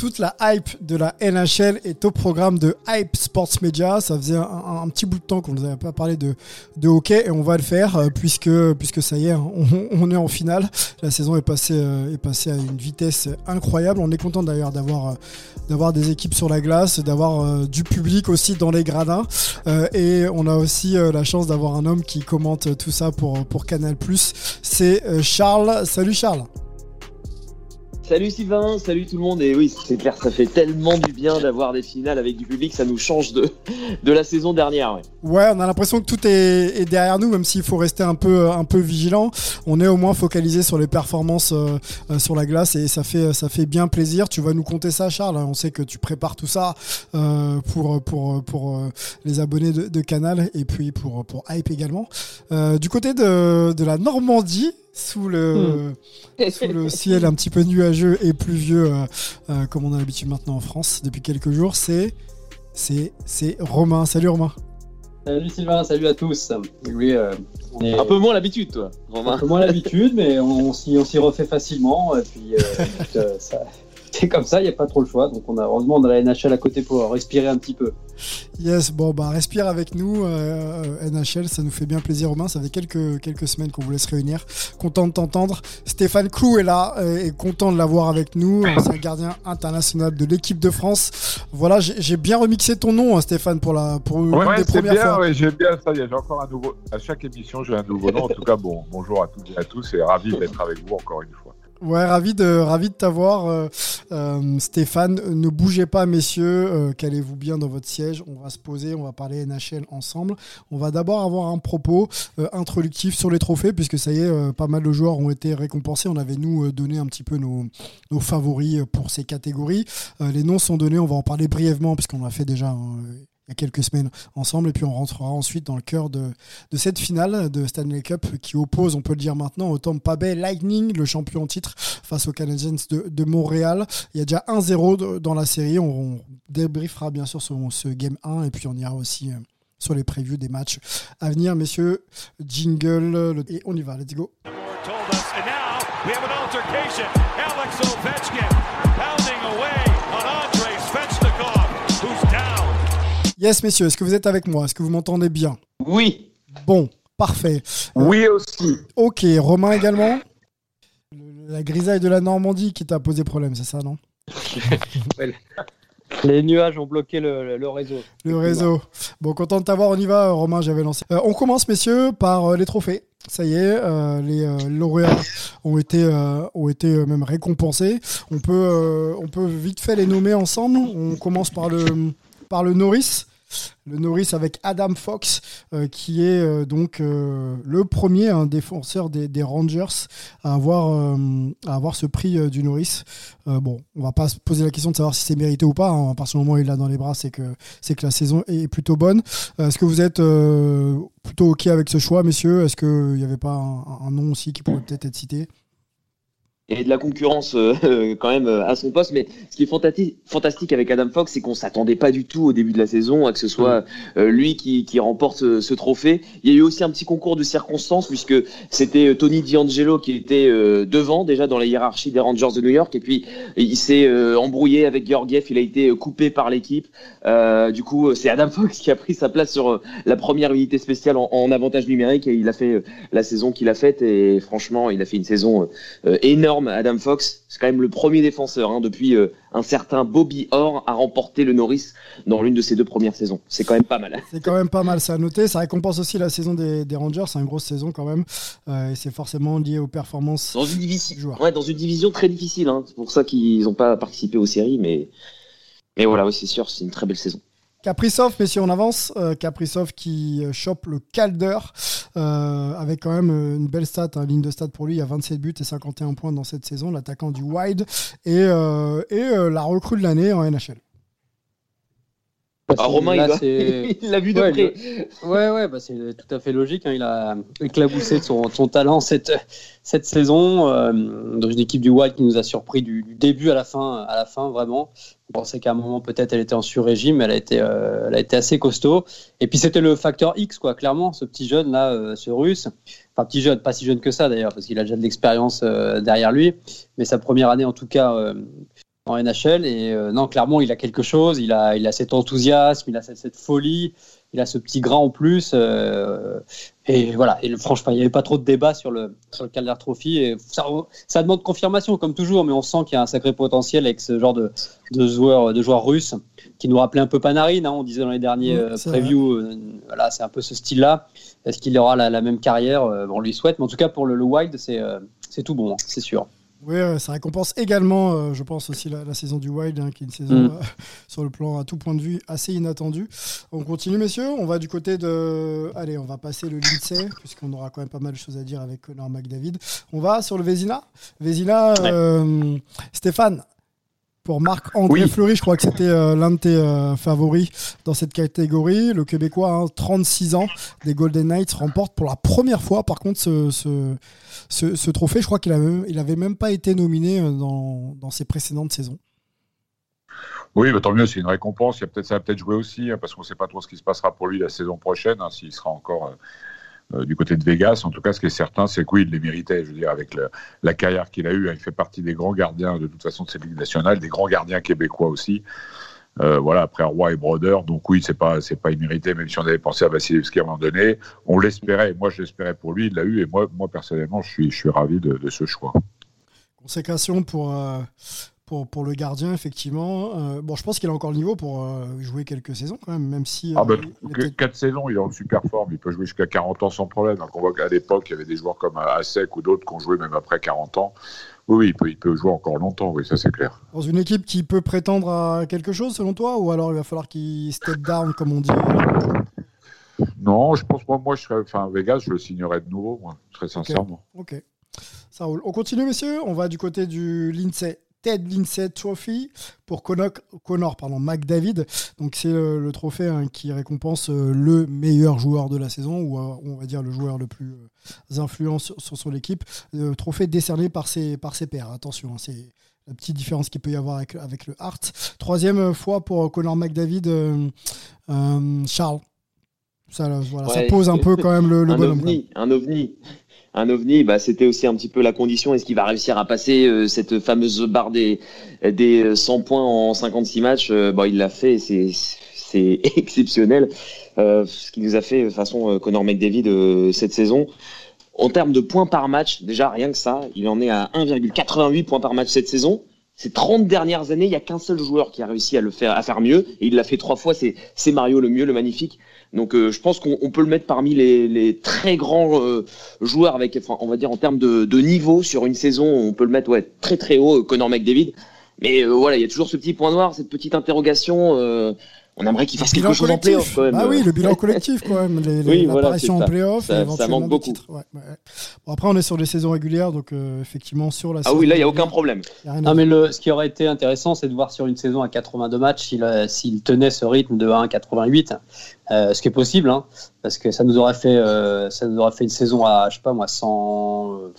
Toute la hype de la NHL est au programme de Hype Sports Media. Ça faisait un, petit bout de temps qu'on ne nous avait pas parlé de, hockey et on va le faire euh, puisque, puisque ça y est, on, on est en finale. La saison est passée, euh, est passée à une vitesse incroyable. On est content d'ailleurs d'avoir euh, d'avoir des équipes sur la glace, d'avoir du public aussi dans les gradins. Et on a aussi la chance d'avoir un homme qui commente tout ça pour, pour Canal+. C'est Charles. Salut Charles. Salut Sylvain, salut tout le monde. Et oui, c'est clair, ça fait tellement du bien d'avoir des finales avec du public, ça nous change de, la saison dernière. ouais. On a l'impression que tout est, derrière nous, même s'il faut rester un peu, un vigilant. On est au moins focalisé sur les performances euh, euh, sur la glace et ça fait, ça fait bien plaisir. Tu vas nous compter ça, Charles. On sait que tu prépares tout ça euh, pour, les abonnés de, Canal et puis pour, pour Hype également. Du côté de la Normandie, sous le, sous le ciel un petit peu nuageux et pluvieux, euh, euh, comme on a l'habitude maintenant en France depuis quelques jours, c'est c'est c'est Romain. Salut Romain. Salut Sylvain, salut à tous. Oui, euh, on est Un peu moins l'habitude, toi, un Romain. peu moins l'habitude, mais on, on s'y on s'y refait facilement. Et puis, ça- c'est comme ça, il n'y a pas trop le choix. Donc, on a heureusement on a la NHL à côté pour respirer un petit peu. Yes, bon bah respire avec nous, euh, NHL, ça nous fait bien plaisir Romain, ça fait quelques, quelques semaines qu'on voulait se réunir, content de t'entendre. Stéphane Clou est là euh, et content de l'avoir avec nous, Euh, c'est un gardien international de l'équipe de France. Voilà, j'ai j'ai bien remixé ton nom hein, Stéphane pour, la, pour une Ouais, des c'est premières bien, fois. ouais, j'aime bien ça. J'ai encore un nouveau. À chaque émission, j'ai un nouveau nom. En tout cas, bon, bonjour à toutes et à tous et ravi d'être avec vous encore une fois. Ouais, ravi de, ravi de t'avoir, euh, euh, Stéphane. Ne bougez pas, messieurs. euh, Calez-vous bien dans votre siège. On va se poser, on va parler NHL ensemble. On va d'abord avoir un propos euh, introductif sur les trophées, puisque ça y est, euh, pas mal de joueurs ont été récompensés. On avait, nous, donné un petit peu nos, nos favoris pour ces catégories. Les noms sont donnés, on va en parler brièvement, puisqu'on l'a fait déjà. hein, quelques semaines ensemble et puis on rentrera ensuite dans le cœur de, de cette finale de Stanley Cup qui oppose, on peut le dire maintenant, au Tampa Bay Lightning, le champion en titre, face aux Canadiens de, de Montréal. Il y a déjà 1-0 de- dans la série. On, débriefera bien sûr sur ce game 1 et puis on ira aussi euh, sur les previews des matchs à venir, messieurs. Jingle le- et on y va. Let's go. Yes, messieurs, est-ce que vous êtes avec moi? Est-ce que vous m'entendez bien? Oui, Bon, parfait. Oui aussi. Ok, Romain également? Le- La grisaille de la Normandie qui t'a posé problème, c'est ça, non? Les nuages ont bloqué le, le réseau. Le réseau. Bon, content de t'avoir, on y va, Romain, j'avais lancé. Euh, on commence, messieurs, par euh, les trophées. Ça y est, euh, les euh, lauréats ont été, euh, ont été euh, même récompensés. On peut, euh, on peut vite fait les nommer ensemble. On commence par le, par le Norris. Le Norris avec Adam Fox, euh, qui est euh, donc euh, le premier un défenseur des, Rangers à avoir, à avoir ce prix du Norris. Bon, on va pas se poser la question de savoir si c'est mérité ou pas. hein. À partir du moment où il l'a dans les bras, c'est que, c'est que la saison est plutôt bonne. Est-ce que vous êtes plutôt OK avec ce choix, messieurs? Est-ce qu'il n'y avait pas un nom aussi qui pourrait peut-être être cité? Et de la concurrence euh, quand même euh, à son poste. Mais ce qui est fantati- fantastique avec Adam Fox, c'est qu'on s'attendait pas du tout au début de la saison à que ce soit euh, lui qui, qui remporte ce, ce trophée. Il y a eu aussi un petit concours de circonstances puisque c'était euh, Tony D'Angelo qui était euh, devant déjà dans la hiérarchie des Rangers de New York et puis il s'est euh, embrouillé avec Georgiev. Il a été euh, coupé par l'équipe. Euh, du coup, c'est Adam Fox qui a pris sa place sur euh, la première unité spéciale en, en avantage numérique et il a fait euh, la saison qu'il a faite et franchement, il a fait une saison euh, énorme forme, Adam Fox, c'est quand même le premier défenseur hein, depuis euh, un certain Bobby Orr à remporter le Norris dans l'une de ses deux premières saisons. C'est quand même pas mal. C'est quand même pas mal, ça à noter. Ça récompense aussi la saison des, des Rangers, c'est une grosse saison quand même. Euh, et c'est forcément lié aux performances. Dans une, division, ouais, dans une division très difficile. Hein. C'est pour ça qu'ils n'ont pas participé aux séries. Mais, mais voilà, oui, c'est sûr, c'est une très belle saison. Kaprizov, messieurs, on avance. Euh, Kaprizov qui euh, chope le Calder euh, avec quand même une belle stat, hein, ligne de stat pour lui. Il y a 27 buts et 51 points dans cette saison, l'attaquant du Wide et, euh, et euh, la recrue de l'année en NHL. Ah, Romain, Là, il l'a- vu de Ouais, près. le- Ouais, ouais, bah, c'est tout à fait logique. hein. Il a éclaboussé de son, son talent cette, cette saison euh, dans une équipe du Wild qui nous a surpris du, du début à la fin, à la fin vraiment. On pensait qu'à un moment peut-être elle était en sur-régime, mais elle a été, euh, elle a été assez costaud. Et puis c'était le facteur X, quoi, clairement, ce petit jeune là, euh, ce Russe. Enfin petit jeune, pas si jeune que ça d'ailleurs, parce qu'il a déjà de l'expérience euh, derrière lui. Mais sa première année en tout cas. En NHL et euh, non clairement il a quelque chose il a il a cet enthousiasme il a cette, cette folie il a ce petit gras en plus euh, et voilà. Et le- franchement il n'y avait pas trop de débat sur le sur le Calder Trophy et ça, ça demande confirmation comme toujours mais on sent qu'il y a un sacré potentiel avec ce genre de, de joueurs de joueurs russes qui nous rappelait un peu Panarin hein, on disait dans les derniers Oui, euh, previews euh, voilà c'est un peu ce style là est-ce qu'il aura la, la même carrière on lui souhaite mais en tout cas pour le, le Wild c'est c'est tout bon hein, c'est sûr Oui, euh, ça récompense également, euh, je pense, aussi la, la saison du Wild, hein, qui est une saison Mm. euh, sur le plan à tout point de vue assez inattendue. On continue, messieurs. On va du côté de. Allez, on va passer le Lindsay, puisqu'on aura quand même pas mal de choses à dire avec Connor McDavid. On va sur le Vézina. Vézina, euh, Stéphane. Pour Marc-André Oui. Fleury, je crois que c'était euh, l'un de tes euh, favoris dans cette catégorie. Le Québécois, hein, 36 ans, des Golden Knights, remporte pour la première fois, par contre, ce, ce, ce, ce trophée. Je crois qu'il avait, il avait même pas été nominé euh, dans, dans ses précédentes saisons. Oui, bah, tant mieux, c'est une récompense. Il y a peut-être, ça va peut-être jouer aussi, hein, parce qu'on ne sait pas trop ce qui se passera pour lui la saison prochaine, hein, s'il sera encore euh, du côté de Vegas. En tout cas, ce qui est certain, c'est que oui, il les. Je veux dire, avec la carrière qu'il a eue, il fait partie des grands gardiens de toute façon de cette ligue nationale, des grands gardiens québécois aussi. Euh, voilà, après Roy et Broder. Donc oui, c'est pas, pas immérité, même si on avait pensé à Vasilevski à un moment donné. On l'espérait. Moi, je l'espérais pour lui. Il l'a eu. Et moi, moi personnellement, je suis, je suis ravi de, de ce choix. Consécration pour, euh, pour, pour le gardien, effectivement. Euh, bon, je pense qu'il a encore le niveau pour euh, jouer quelques saisons, quand même, même si. Ah euh, ben, il est que- peut-être- quatre saisons, il est en super forme. Il peut jouer jusqu'à 40 ans sans problème. Donc, on voit qu'à l'époque, il y avait des joueurs comme Asek ou d'autres qui ont joué même après 40 ans. Oui, oui, il peut, il peut jouer encore longtemps. Oui, ça c'est clair. dans une équipe qui peut prétendre à quelque chose, selon toi Ou alors il va falloir qu'il step down, comme on dit? Non, je pense moi, moi, je serais, enfin, Vegas, je le signerais de nouveau, moi, très sincèrement. Ok, ça roule. On continue, messieurs. On va du côté du Lindsay. Ted Lindsay Trophy pour Connor, Connor pardon, McDavid. Donc c'est le, le trophée hein, qui récompense euh, le meilleur joueur de la saison ou euh, on va dire le joueur le plus euh, influent sur, sur son équipe. Le trophée décerné par ses, par ses pairs. Attention, hein, c'est la petite différence qu'il peut y avoir avec, avec le Hart. Troisième fois pour Connor McDavid, Charles. Ça, pose un peu quand même le, le un bonhomme. ovni, un ovni. Un ovni, bah, c'était aussi un petit peu la condition. Est-ce qu'il va réussir à passer euh, cette fameuse barre des, des 100 points en 56 matchs? Euh, bon, Il l'a fait, c'est exceptionnel. Euh, ce qu'il nous a fait, de façon euh, Connor McDavid euh, cette saison. En termes de points par match, déjà rien que ça, il en est à 1,88 points par match cette saison. Ces 30 dernières années, il n'y a qu'un seul joueur qui a réussi à le faire, à faire mieux. Et il l'a fait trois fois, c'est Mario le mieux, le magnifique. Donc euh, je pense qu'on on peut le mettre parmi les, très grands euh, joueurs avec, enfin, on va dire en termes de, de niveau sur une saison, on peut le mettre ouais, très très haut, euh, Connor McDavid. Mais euh, voilà, il y a toujours ce petit point noir, cette petite interrogation. On aimerait qu'il fasse Le quelque bilan chose en playoff quand même. Ah oui, le bilan collectif quand même. Les, les- Oui, voilà, en ça. playoff Ça- et ça éventuellement manque des beaucoup. titres. Ouais, ouais. Bon, après, on est sur des saisons régulières, donc euh, effectivement sur la Ah oui, là, il n'y a aucun problème. a Non, mais le, ce qui aurait été intéressant, c'est de voir sur une saison à 82 matchs s'il euh, s'il tenait ce rythme de 1 à 88, euh, ce qui est possible, hein, parce que ça nous aurait fait, euh, ça nous aurait fait une saison à, je sais pas moi, 100, euh,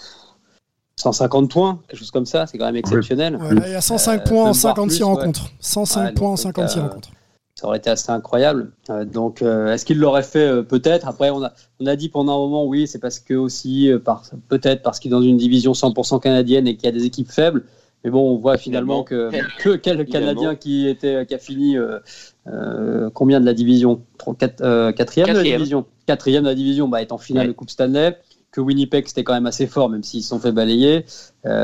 150 points, quelque chose comme ça. C'est quand même exceptionnel. Ouais, là, il y a 105 Euh, points en de voir 56 plus, ouais. rencontres. 105 Ouais, points en donc, 56 euh, rencontres. Ça aurait été assez incroyable. Euh, donc, euh, est-ce qu'il l'aurait fait euh, Peut-être? Après, on a, on a dit pendant un moment, oui, c'est parce que aussi, par, peut-être parce qu'il est dans une division 100% canadienne et qu'il y a des équipes faibles. Mais bon, on voit finalement que, que quel Canadien qui était qui a fini euh, euh, combien de la division? Euh, Quatrième de la Quatrième. division. Quatrième de la division, bah, est en finale Ouais. de Coupe Stanley. Que Winnipeg c'était quand même assez fort, même s'ils se sont fait balayer.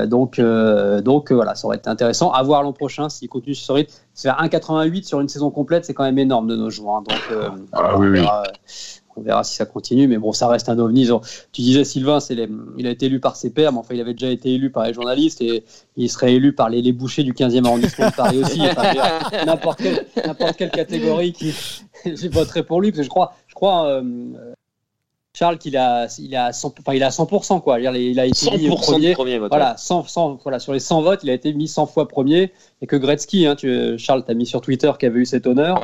donc, donc voilà, ça aurait été intéressant. À voir l'an prochain s'il continue sur ce rythme. Faire 1,88 sur une saison complète, c'est quand même énorme de nos joueurs. Hein. Donc, ah, oui, oui. On verra si ça continue, mais bon, ça reste un ovni. Tu disais Sylvain, il a été élu par ses pairs, mais enfin, il avait déjà été élu par les journalistes et il serait élu par les, bouchers du 15e arrondissement de Paris aussi. N'importe quelle, catégorie qui, je voterai pour lui parce que je crois, je crois. Euh, Charles qu'il a, il a 100, enfin, il a 100%, quoi. Il a été mis premier. premier voilà, 100, voilà, sur les 100 votes, il a été mis 100 fois premier. Et que Gretzky, hein, tu, Charles, t'as mis sur Twitter qu'il avait eu cet honneur.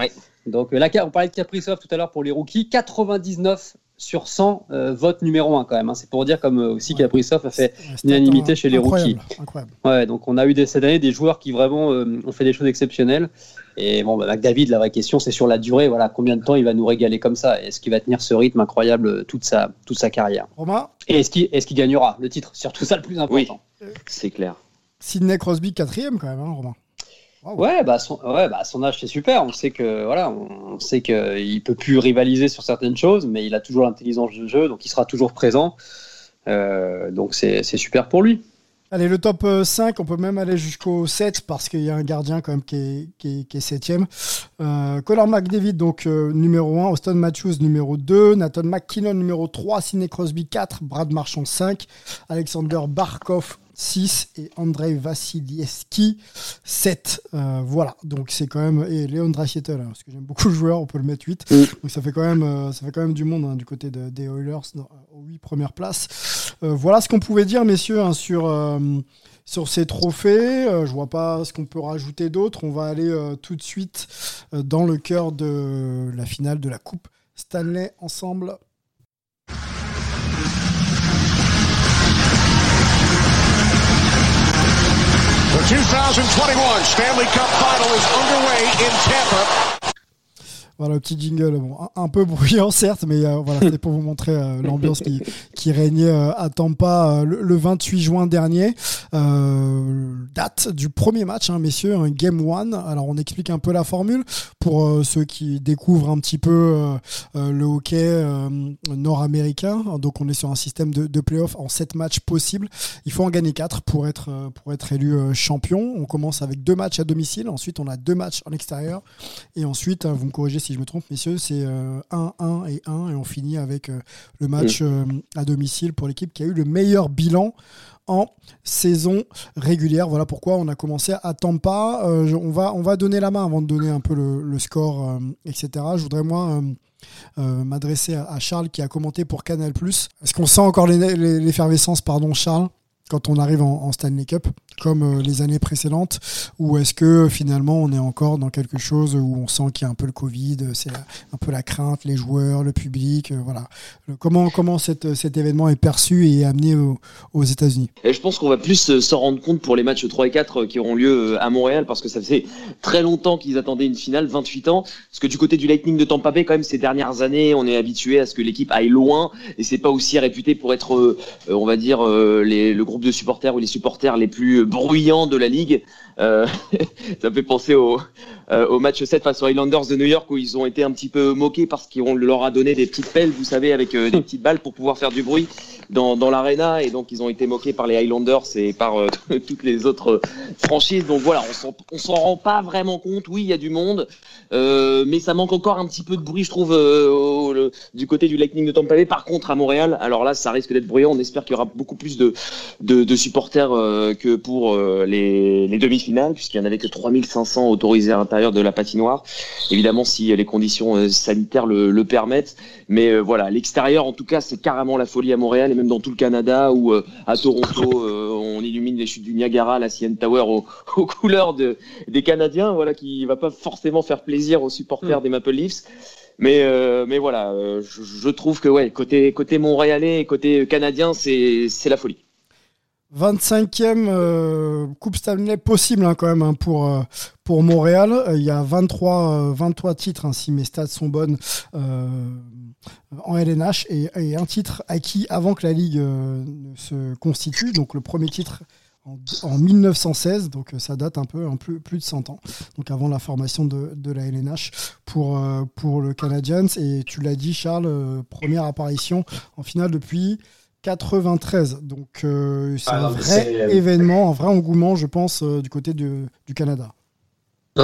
Donc euh, là, on parlait de Kaprizov tout à l'heure pour les rookies. 99 sur 100 euh, votes numéro 1 quand même. Hein. C'est pour dire comme euh, aussi Kaprizov a fait unanimité chez les rookies. Incroyable. Ouais, donc on a eu des, cette année des joueurs qui vraiment ont fait des choses exceptionnelles. Et bon, bah, David, la vraie question, c'est sur la durée. Voilà, combien de temps il va nous régaler comme ça? Est-ce qu'il va tenir ce rythme incroyable toute sa, toute sa carrière? Romain? Et est-ce qu'il est gagnera? Le titre Surtout ça le plus important. Oui, c'est clair. Sidney Crosby, quatrième quand même, hein, Romain. Ouais, bah son, ouais, bah son âge c'est super. On sait que voilà, on sait qu'il peut plus rivaliser sur certaines choses, mais il a toujours l'intelligence de jeu, donc il sera toujours présent. Euh, donc c'est super pour lui. Allez, le top 5, euh, on peut même aller jusqu'au 7 parce qu'il y a un gardien quand même qui est, qui est, 7ème. Euh, Conor McDavid, donc euh, numéro 1, Austin Matthews numéro 2, Nathan McKinnon numéro 3, Sidney Crosby 4, Brad Marchand 5, Alexander Barkov 6 et Andrei Vasilieski 7. Euh, voilà, donc c'est quand même. Et Léon Draisaitl, hein, parce que j'aime beaucoup le joueur, on peut le mettre 8. Donc ça fait quand même, euh, ça fait quand même du monde hein, du côté des Oilers aux 8 premières places. Euh, voilà ce qu'on pouvait dire, messieurs, hein, sur, sur ces trophées. je vois pas ce qu'on peut rajouter d'autre. On va aller tout de suite dans le cœur de la finale de la Coupe Stanley ensemble. The 2021 Stanley Cup Final is underway in Tampa. Voilà, petit jingle, bon, un, peu bruyant certes, mais euh, voilà, c'était pour vous montrer euh, l'ambiance qui, qui, régnait euh, à Tampa le, 28 juin dernier. date du premier match, hein, messieurs, un Game One. Alors on explique un peu la formule pour ceux qui découvrent un petit peu le hockey nord-américain. Donc on est sur un système de, de playoff en 7 matchs possibles. Il faut en gagner 4 pour être, pour être élu champion. On commence avec deux matchs à domicile, ensuite on a deux matchs en extérieur, et ensuite, vous me corrigez si je me trompe, messieurs, c'est 1, euh, 1 et 1. Et on finit avec euh, le match euh, à domicile pour l'équipe qui a eu le meilleur bilan en saison régulière. Voilà pourquoi on a commencé à Tampa. on, va, on va donner la main avant de donner un peu le, score, etc. Je voudrais, moi, m'adresser à, Charles qui a commenté pour Canal. Est-ce qu'on sent encore l'effervescence, pardon, Charles, quand on arrive en Stanley Cup comme euh, les années précédentes ou est-ce que finalement on est encore dans quelque chose où on sent qu'il y a un peu le Covid, c'est un peu la crainte, les joueurs, le public, euh, voilà. Comment comment cet, événement est perçu et amené aux, États-Unis? Je pense qu'on va plus euh, s'en rendre compte pour les matchs 3 et 4 qui auront lieu à Montréal parce que ça faisait très longtemps qu'ils attendaient une finale, 28 ans. Parce que du côté du Lightning de Tampa Bay, quand même ces dernières années, on est habitué à ce que l'équipe aille loin et c'est pas aussi réputé pour être, on va dire, le groupe de supporters ou les supporters les plus bruyant de la ligue. Euh, ça fait penser au, euh, match 7 face aux Highlanders de New York où ils ont été un petit peu moqués parce qu'on leur a donné des petites pelles, vous savez, avec euh, des petites balles pour pouvoir faire du bruit dans, dans l'arena et donc ils ont été moqués par les Highlanders et par toutes les autres franchises. Donc voilà, on s'en rend pas vraiment compte. Oui, il y a du monde, mais ça manque encore un petit peu de bruit, je trouve, du côté du Lightning de Tampa Bay. Par contre, à Montréal, alors là, ça risque d'être bruyant. On espère qu'il y aura beaucoup plus de supporters que pour les, les demi finale, puisqu'il n'y en avait que 3500 autorisés à l'intérieur de la patinoire. Évidemment, si les conditions euh, sanitaires le, permettent. Mais euh, voilà, l'extérieur, en tout cas, c'est carrément la folie à Montréal et même dans tout le Canada ou euh, à Toronto, on illumine les chutes du Niagara, la CN Tower aux, couleurs de, des Canadiens, voilà, qui va pas forcément faire plaisir aux supporters mm. des Maple Leafs. Mais, mais voilà, je, trouve que ouais, côté, côté montréalais et côté canadien, c'est la folie. 25e euh, Coupe Stanley possible hein, quand même hein, pour, euh, pour Montréal. Euh, il y a 23, 23 titres, hein, si mes stats sont bonnes, en LNH et, un titre acquis avant que la Ligue se constitue. Donc le premier titre en, 1916, donc ça date un peu, peu plus de 100 ans, donc avant la formation de, de la LNH pour, pour le Canadiens. Et tu l'as dit Charles, première apparition en finale depuis 93. Donc euh, c'est ah un vrai événement, un vrai engouement, je pense, du côté du Canada.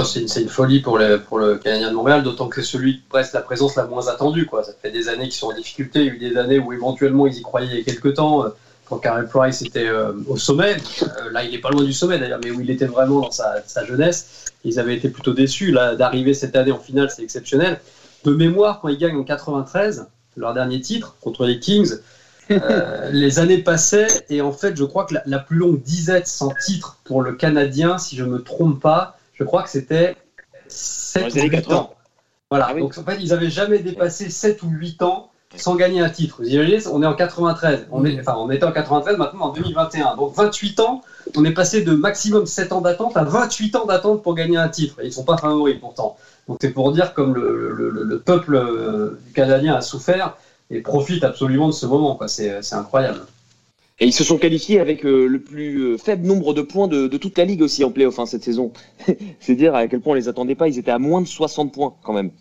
C'est une, folie pour le, pour le Canadien de Montréal, d'autant que c'est celui qui presque la présence la moins attendue. Quoi. Ça fait des années qu'ils sont en difficulté. Il y a eu des années où éventuellement ils y croyaient il y a quelques temps. Quand Carey Price était au sommet, là il n'est pas loin du sommet d'ailleurs, mais où il était vraiment dans sa, sa jeunesse, ils avaient été plutôt déçus. Là, d'arriver cette année en finale, c'est exceptionnel. De mémoire, quand ils gagnent en 93, leur dernier titre contre les Kings, euh, les années passaient et en fait, je crois que la, plus longue disette sans titre pour le Canadien, si je ne me trompe pas, je crois que c'était 7 ou 8 ans. Voilà, ah donc en fait, ils n'avaient jamais dépassé 7 ou 8 ans sans gagner un titre. Vous imaginez, on est en 93, on est, enfin on était en 93, maintenant en 2021. Donc 28 ans, on est passé de maximum 7 ans d'attente à 28 ans d'attente pour gagner un titre. Et ils ne sont pas favoris pourtant. Donc c'est pour dire comme le, peuple euh, canadien a souffert et profite absolument de ce moment. C'est incroyable. Et ils se sont qualifiés avec euh, le plus euh, faible nombre de points de, toute la ligue aussi en playoff hein, cette saison. c'est dire à quel point on les attendait pas. Ils étaient à moins de 60 points quand même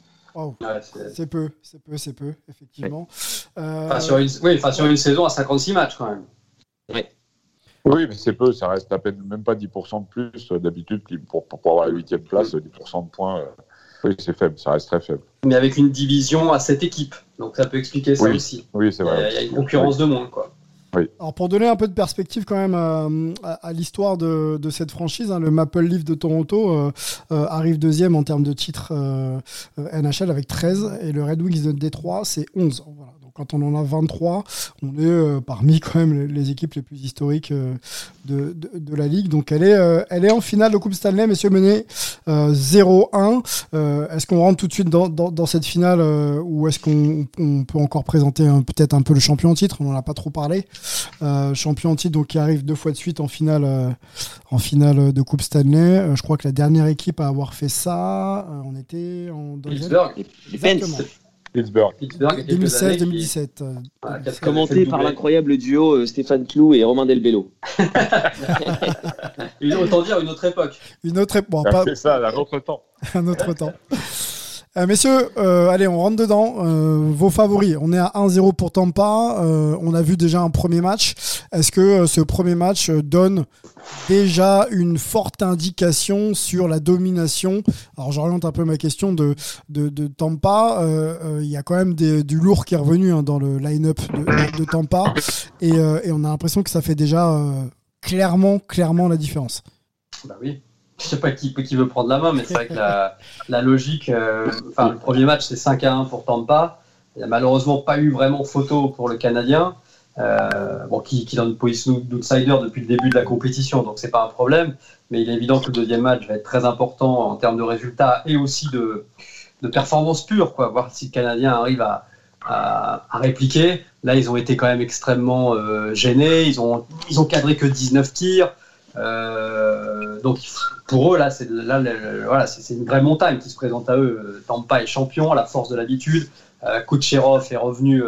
c'est peu, c'est peu, c'est peu, effectivement. Euh, sur une, oui, enfin, sur une saison à 56 matchs quand même. Oui, mais c'est peu, ça reste à peine même pas 10% de plus euh, d'habitude pour, pour, avoir la huitième place, 10% de points. Oui, c'est faible, ça reste très faible. Mais avec une division à cette équipe, donc ça peut expliquer ça aussi. Oui, c'est vrai. Il y a une concurrence de moins, quoi. Alors pour donner un peu de perspective quand même euh, à, l'histoire de, cette franchise, hein, le Maple Leaf de Toronto euh, euh, arrive deuxième en termes de titres NHL avec 13 et le Red Wings de Détroit c'est 11. Voilà quand on en a 23, on est euh, parmi quand même les, équipes les plus historiques euh, de, la ligue. Donc elle est, euh, elle est en finale de Coupe Stanley, messieurs menés 0-1. est-ce qu'on rentre tout de suite dans, cette finale ou est-ce qu'on peut encore présenter peut-être un peu le champion en titre? On n'en a pas trop parlé. champion en titre donc qui arrive deux fois de suite en finale, en finale de Coupe Stanley. je crois que la dernière équipe à avoir fait ça, on était en Pittsburgh. Pittsburgh. 2016-2017. Ah, commenté par l'incroyable duo euh, Stéphane Clou et Romain Delbello. autant dire une autre époque. Une autre époque. C'est ça, un autre temps. un autre temps. Euh, messieurs, euh, allez, on rentre dedans. vos favoris, on est à 1-0 pour Tampa. on a vu déjà un premier match. Est-ce que ce premier match donne déjà une forte indication sur la domination? Alors j'oriente un peu ma question de, de, Tampa. Euh, euh, il y a quand même du lourd qui est revenu hein, dans le line-up de, Tampa euh, et, on a l'impression que ça fait déjà clairement, clairement la différence. Bah oui. Je sais pas qui, veut prendre la main, mais c'est vrai que la, logique, enfin le premier match c'est 5 à 1 pour Tampa. Il n'y a malheureusement pas eu vraiment photo pour le Canadien. Euh, bon, qui, qui est dans une position d'outsider depuis le début de la compétition, donc c'est pas un problème. Mais il est évident que le deuxième match va être très important en termes de résultats et aussi de, de performance pure, quoi. Voir si le Canadien arrive à, à, répliquer. Là, ils ont été quand même extrêmement euh, gênés. Ils ont, ils ont cadré que 19 tirs. Euh, donc pour eux, là, c'est là, voilà, c'est une vraie montagne qui se présente à eux. Tampa est champion, à la force de l'habitude. Euh, Kucherov est revenu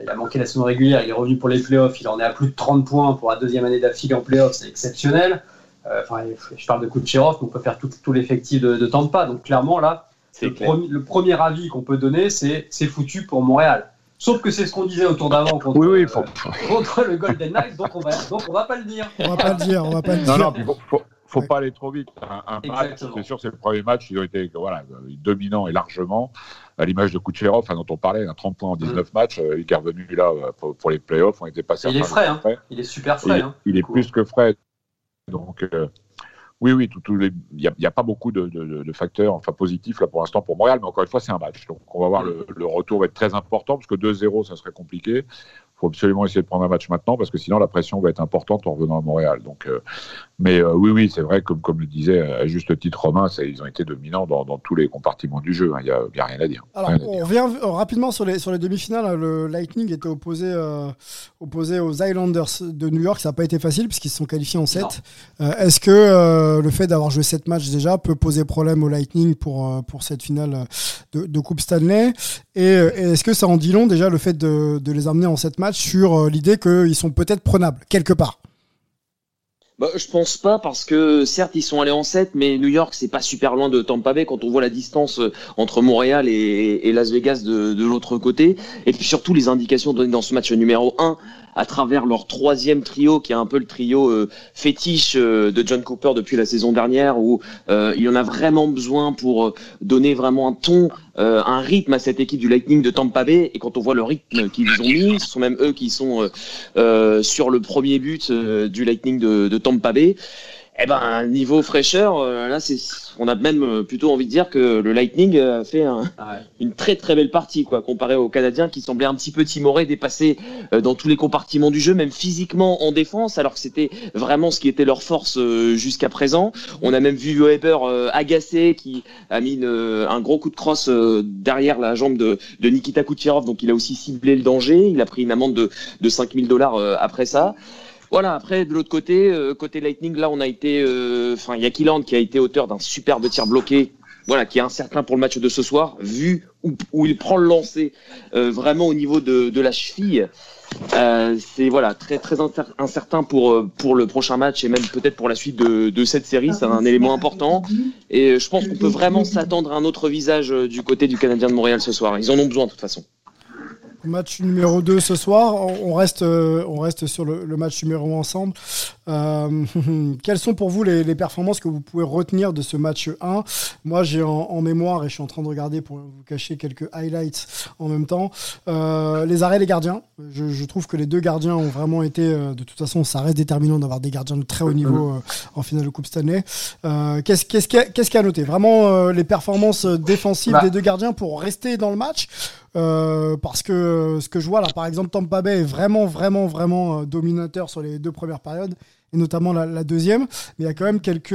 il a manqué la saison régulière, il est revenu pour les playoffs, il en est à plus de 30 points pour la deuxième année d'affilée en playoffs, c'est exceptionnel. Euh, enfin, je parle de Kucherov, on peut faire tout, tout l'effectif de, de, Tampa. Donc clairement, là, le, premier avis qu'on peut donner, c'est c'est foutu pour Montréal. Sauf que c'est ce qu'on disait autour d'avant contre, oui, euh, contre, le Golden Knights, donc on va donc on va pas le dire. On va pas le dire, on va pas le dire. Non, non, faut, faut, pas aller trop vite. Un, match, c'est sûr, c'est le premier match, ils ont été voilà, dominants et largement à l'image de Kucherov, dont on parlait, un 30 points en 19 mm. matchs, euh, il est revenu là euh, pour, les playoffs, on n'était pas Il est frais, hein. il est super frais. Il, hein, il est plus que frais. Donc, euh, oui, oui, il n'y a, pas beaucoup de, facteurs enfin, positifs là pour l'instant pour Montréal, mais encore une fois, c'est un match. Donc, on va voir mm. le, le, retour va être très important parce que 2-0, ça serait compliqué faut absolument essayer de prendre un match maintenant parce que sinon la pression va être importante en revenant à Montréal. Donc, euh, mais euh, oui, oui, c'est vrai, comme, comme le disait à juste titre Romain, ils ont été dominants dans, tous les compartiments du jeu. Hein. Il n'y a, rien à dire. Alors, on revient rapidement sur les, sur les demi-finales. Le Lightning était opposé, euh, opposé aux Islanders de New York. Ça n'a pas été facile puisqu'ils se sont qualifiés en 7. Est-ce que le fait d'avoir joué 7 matchs déjà peut poser problème au Lightning pour, pour cette finale de, Coupe Stanley? Et, est-ce que ça en dit long déjà le fait de, de les amener en 7 matchs? Sur euh, l'idée qu'ils sont peut-être prenables, quelque part. Bah, je pense pas parce que certes ils sont allés en 7 mais New York c'est pas super loin de Tampa Bay quand on voit la distance euh, entre Montréal et, Las Vegas de, l'autre côté. Et puis surtout les indications données dans ce match numéro 1 à travers leur troisième trio, qui est un peu le trio euh, fétiche euh, de John Cooper depuis la saison dernière, où euh, il en a vraiment besoin pour donner vraiment un ton, un rythme à cette équipe du Lightning de Tampa Bay. Et quand on voit le rythme qu'ils ont mis, ce sont même eux qui sont sur le premier but du Lightning de, de Tampa Bay. Eh ben, niveau fraîcheur, euh, là, c'est, on a même euh, plutôt envie de dire que le Lightning a fait ah une très très belle partie, quoi, comparé aux Canadiens qui semblaient un petit peu timorés, dépassés euh, dans tous les compartiments du jeu, même physiquement en défense, alors que c'était vraiment ce qui était leur force jusqu'à présent. On a même vu Weber agacé, qui a mis un gros coup de crosse derrière la jambe de, de Nikita Kucherov, donc il a aussi ciblé le danger. Il a pris une amende de, de 5000 dollars après ça. Voilà, après, de l'autre côté, euh, côté Lightning, là, on a été. Euh, enfin, il y a qui a été auteur d'un superbe tir bloqué. Voilà, qui est incertain pour le match de ce soir, vu où, il prend le lancer euh, vraiment au niveau de, de la cheville. c'est voilà très très incertain pour pour le prochain match et même peut-être pour la suite de, de cette série. C'est un élément important et je pense qu'on peut vraiment s'attendre à un autre visage du côté du Canadien de Montréal ce soir. Ils en ont besoin de toute façon. Match numéro 2 ce soir. On reste, euh, on reste sur le, match numéro 1 ensemble. Euh, quelles sont pour vous les, performances que vous pouvez retenir de ce match 1 Moi, j'ai en, mémoire, et je suis en train de regarder pour vous cacher quelques highlights en même temps, euh, les arrêts, les gardiens. Je, trouve que les deux gardiens ont vraiment été, de toute façon, ça reste déterminant d'avoir des gardiens de très haut niveau en finale de Coupe Stanley. Qu'est-ce qu'est-ce qu'il y, a noté Vraiment les performances défensives bah. des deux gardiens pour rester dans le match? Euh, parce que euh, ce que je vois là, par exemple, Tampa Bay est vraiment, vraiment, vraiment euh, dominateur sur les deux premières périodes et notamment la, deuxième. Mais il y a quand même quelques,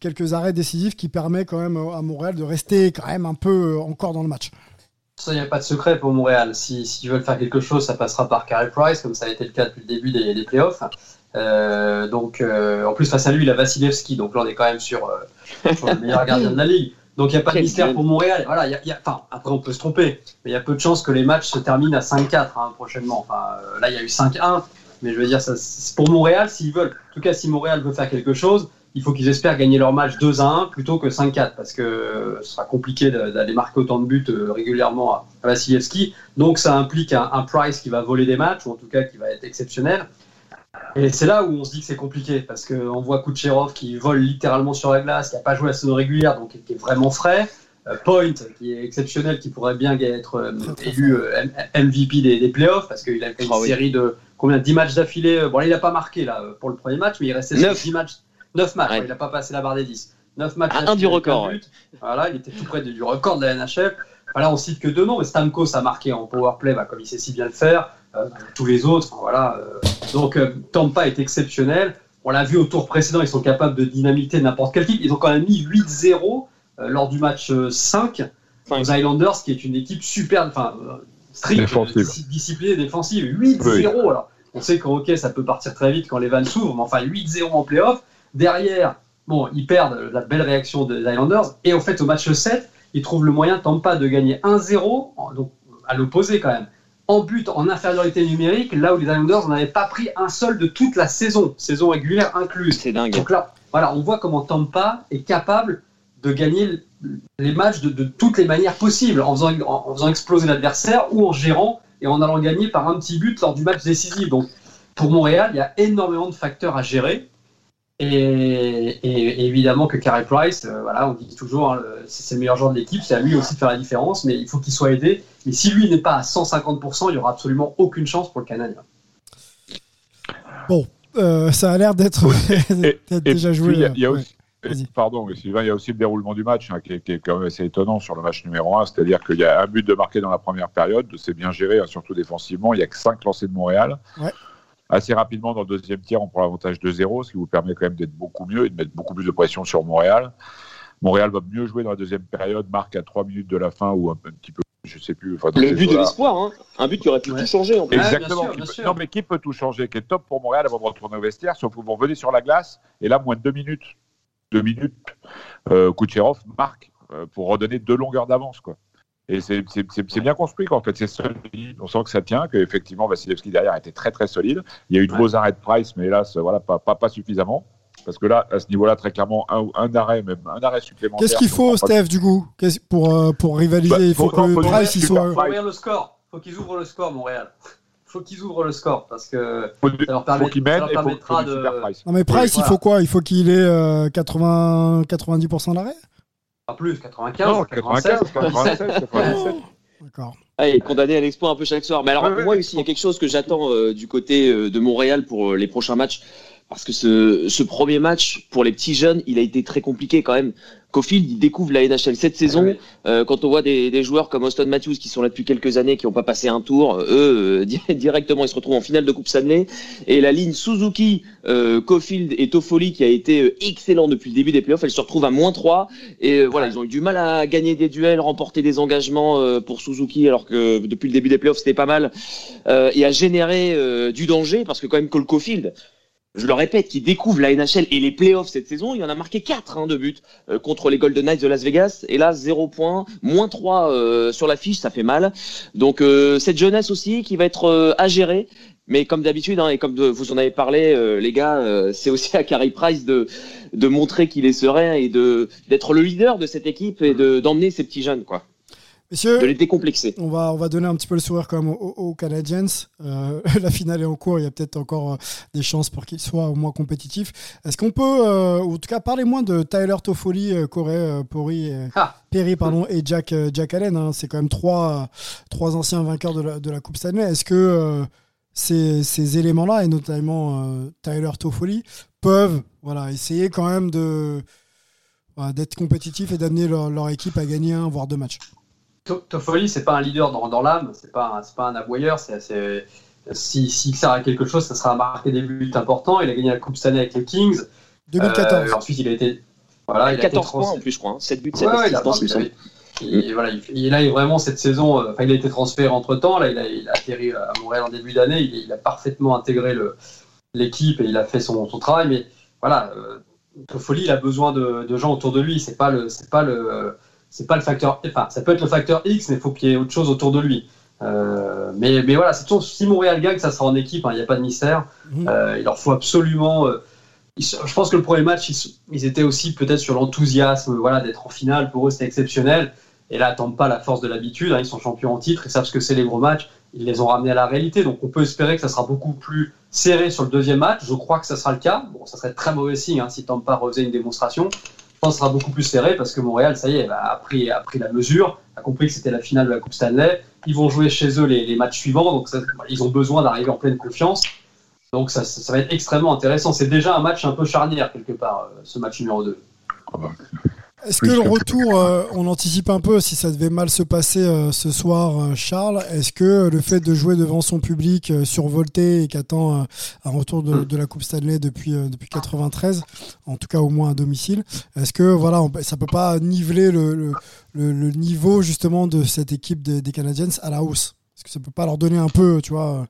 quelques arrêts décisifs qui permettent quand même à Montréal de rester quand même un peu encore dans le match. Ça, il n'y a pas de secret pour Montréal. S'ils si, veulent faire quelque chose, ça passera par Carey Price, comme ça a été le cas depuis le début des, playoffs. donc, en plus, face à lui, il a Vasilevski. Donc là, on est quand même sur le meilleur gardien de la ligue. Donc il n'y a pas de mystère pour Montréal. Voilà, y a, enfin, après on peut se tromper, mais il y a peu de chances que les matchs se terminent à 5-4 hein, prochainement. Enfin, euh, là il y a eu 5-1, mais je veux dire, ça, pour Montréal, s'ils veulent, en tout cas si Montréal veut faire quelque chose, il faut qu'ils espèrent gagner leur match 2-1 plutôt que 5-4, parce que euh, ce sera compliqué d'aller marquer autant de buts euh, régulièrement à, Vasilevski. Donc ça implique un, un Price qui va voler des matchs, ou en tout cas qui va être exceptionnel. Et c'est là où on se dit que c'est compliqué, parce qu'on voit Kucherov qui vole littéralement sur la glace, qui n'a pas joué la saison régulière, donc qui est vraiment frais. Euh, Point, qui est exceptionnel, qui pourrait bien être euh, élu euh, MVP des, playoffs, parce qu'il a fait une ah série de combien 10 matchs d'affilée. Bon, là, il n'a pas marqué là, pour le premier match, mais il restait 9 10 matchs. 9 matchs, il n'a pas passé la barre des 10. 9 matchs. Un, du record. Voilà, il était tout près du record de la NHL. Voilà, on cite que deux noms, mais Stamkos a marqué en powerplay, bah, comme il sait si bien le faire. Euh, tous les autres. Voilà. Euh. Donc euh, Tampa est exceptionnel. On l'a vu au tour précédent, ils sont capables de dynamiter n'importe quel type. Ils ont quand même mis 8-0 lors du match 5 aux Islanders, qui est une équipe super, enfin stricte, disciplinée défensive. 8-0. Alors, on sait qu'en hockey, ça peut partir très vite quand les vannes s'ouvrent, mais enfin 8-0 en playoff. Derrière, bon, ils perdent la belle réaction des Islanders. Et en fait, au match 7, ils trouvent le moyen, Tampa, de gagner 1-0, donc à l'opposé quand même en but en infériorité numérique, là où les Islanders n'avaient pas pris un seul de toute la saison, saison régulière incluse. C'est dingue. Donc là, voilà, on voit comment Tampa est capable de gagner les matchs de, toutes les manières possibles, en faisant, en faisant exploser l'adversaire ou en gérant et en allant gagner par un petit but lors du match décisif. Donc pour Montréal, il y a énormément de facteurs à gérer. Et, évidemment que Carey Price, euh, voilà, on dit toujours, hein, c'est le meilleur joueur de l'équipe, c'est à lui aussi de faire la différence, mais il faut qu'il soit aidé. Mais si lui n'est pas à 150%, il n'y aura absolument aucune chance pour le Canadien. Bon, euh, ça a l'air d'être déjà joué. Il y a, aussi, Pardon, Sylvain, il y a aussi le déroulement du match hein, qui, est, quand même assez étonnant sur le match numéro 1. C'est-à-dire qu'il y a un but de marqué dans la première période, c'est bien géré, hein, surtout défensivement. Il n'y a que 5 lancés de Montréal. Ouais assez rapidement dans le deuxième tiers, on prend l'avantage de 0, ce qui vous permet quand même d'être beaucoup mieux et de mettre beaucoup plus de pression sur Montréal. Montréal va mieux jouer dans la deuxième période, marque à 3 minutes de la fin ou un, petit peu, je sais plus. le but de l'espoir, hein. un but qui aurait pu tout changer. En Exactement. Non, mais qui peut tout changer Qui est top pour Montréal avant de retourner au vestiaire, sauf que vous revenez sur la glace et là, moins de 2 minutes. 2 minutes, euh, Kucherov marque euh, pour redonner deux longueurs d'avance. quoi. Et c'est bien construit, quoi. En fait, c'est solide. On sent que ça tient, qu'effectivement, Vasilevski derrière était très, très solide. Il y a eu de beaux arrêts de Price, mais hélas, voilà, pas, pas, pas suffisamment. Parce que là, à ce niveau-là, très clairement, un, un, arrêt, même un arrêt supplémentaire. Qu'est-ce qu'il faut, Steph, du coup, pour, euh, pour rivaliser bah, Il faut que Price il soit. Il faut ouvrir le score. Il faut qu'ils ouvrent le score, Montréal. faut qu'ils ouvrent le score parce que Faut, ça leur, faut permet, qu'il ça mène leur et faut, permettra faut de. price. Non mais Price, il voilà. faut quoi? Il faut qu'il ait euh, 80, 90% d'arrêt? Pas plus, 95, Non, 96, 95, 96, 97. D'accord. Ah, il est condamné à l'exploit un peu chaque soir. Mais alors, Ouais, ouais, moi aussi, il y a quelque chose que j'attends euh, du côté euh, de Montréal pour euh, les prochains matchs. Parce que ce, ce premier match, pour les petits jeunes, il a été très compliqué quand même. Caulfield, il découvre la NHL cette saison. oui. Euh, quand on voit des, des joueurs comme Austin Matthews qui sont là depuis quelques années, qui n'ont pas passé un tour, eux, euh, di- directement, ils se retrouvent en finale de Coupe Stanley. Et la ligne Suzuki, euh, Caulfield et Toffoli, qui a été euh, excellent depuis le début des playoffs, elle se retrouve à moins 3. Et euh, voilà, ils ont eu du mal à gagner des duels, remporter des engagements euh, pour Suzuki, alors que depuis le début des playoffs, c'était pas mal. Euh, et à générer euh, du danger, parce que quand même Cole Caulfield, je le répète, qui découvre la NHL et les playoffs cette saison, il en a marqué 4 hein, de buts euh, contre les Golden Knights de Las Vegas. Et là, 0 points, moins 3 euh, sur la fiche, ça fait mal. Donc euh, cette jeunesse aussi qui va être à gérer. Mais comme d'habitude, hein, et comme vous en avez parlé, les gars, c'est aussi à Carey Price de, de montrer qu'il est serein et d'être le leader de cette équipe et de d'emmener ces petits jeunes, quoi, Messieurs, de les décomplexer. on va, on va donner un petit peu le sourire quand même aux, aux Canadiens. Euh, la finale est en cours, il y a peut-être encore euh, des chances pour qu'ils soient au moins compétitifs. Est-ce qu'on peut, euh, ou en tout cas, parler moins de Tyler Toffoli, Corey, Pori, Ah. Perry pardon, et Jack, Jack Allen hein. C'est quand même trois, trois anciens vainqueurs de la, de la Coupe Stanley. Est-ce que euh, ces, ces éléments-là, et notamment Tyler Toffoli, peuvent voilà, essayer quand même de d'être compétitifs et d'amener leur, leur équipe à gagner un, voire deux matchs? Toffoli, c'est pas un leader dans, dans l'âme, c'est pas, un- pas un aboyeur. C'est, c'est- si, s'il sert à quelque chose, ça sera à marquer des buts importants. Il a gagné la Coupe Stanley avec les Kings. 2014. Euh, ensuite, il a été. Voilà, il a été 14 points trans- en plus, je crois. hein. 7 buts, 7 Ouais, ouais, il a, assistances, il me il semble. avait- il- voilà, il, il a eu vraiment cette saison. euh, Enfin, il a été transféré entre temps. Là, il a, il a atterri à Montréal en début d'année. Il, il a parfaitement intégré le, l'équipe et il a fait son, son travail. Mais voilà, euh, Toffoli, il a besoin de, de gens autour de lui. C'est pas le, c'est pas le, c'est pas le facteur. Enfin, ça peut être le facteur X, mais il faut qu'il y ait autre chose autour de lui. Euh, mais, mais voilà, c'est toujours si Montréal gagne, ça sera en équipe. hein, Il n'y a pas de mystère. Mhm. Euh, il leur faut absolument. euh, ils je pense que le premier match, ils, ils étaient aussi peut-être sur l'enthousiasme, voilà, d'être en finale. Pour eux, c'était exceptionnel. Et là, attendent pas la force de l'habitude. hein, ils sont champions en titre, ils savent ce que c'est les gros matchs. Ils les ont ramenés à la réalité. Donc, on peut espérer que ça sera beaucoup plus serré sur le deuxième match. Je crois que ça sera le cas. Bon, ça serait très mauvais signe hein, si Tampa refaisait une démonstration. Sera beaucoup plus serré parce que Montréal, ça y est, bah, a, pris, a pris la mesure, a compris que c'était la finale de la Coupe Stanley. Ils vont jouer chez eux les, les matchs suivants, donc ils ont besoin d'arriver en pleine confiance. Donc ça, ça- va être extrêmement intéressant. C'est déjà un match un peu charnière quelque part, euh, ce match numéro 2. Ah bah, Est-ce que le retour, euh, on anticipe un peu si ça devait mal se passer euh, ce soir, euh, Charles? Est-ce que le fait de jouer devant son public euh, survolté et qui attend euh, un retour de, de la Coupe Stanley depuis euh, depuis 93, en tout cas au moins à domicile, est-ce que voilà, on, ça peut pas niveler le, le, le- le niveau justement de cette équipe des, des Canadiens à la hausse? Est-ce que ça peut pas leur donner un peu, tu vois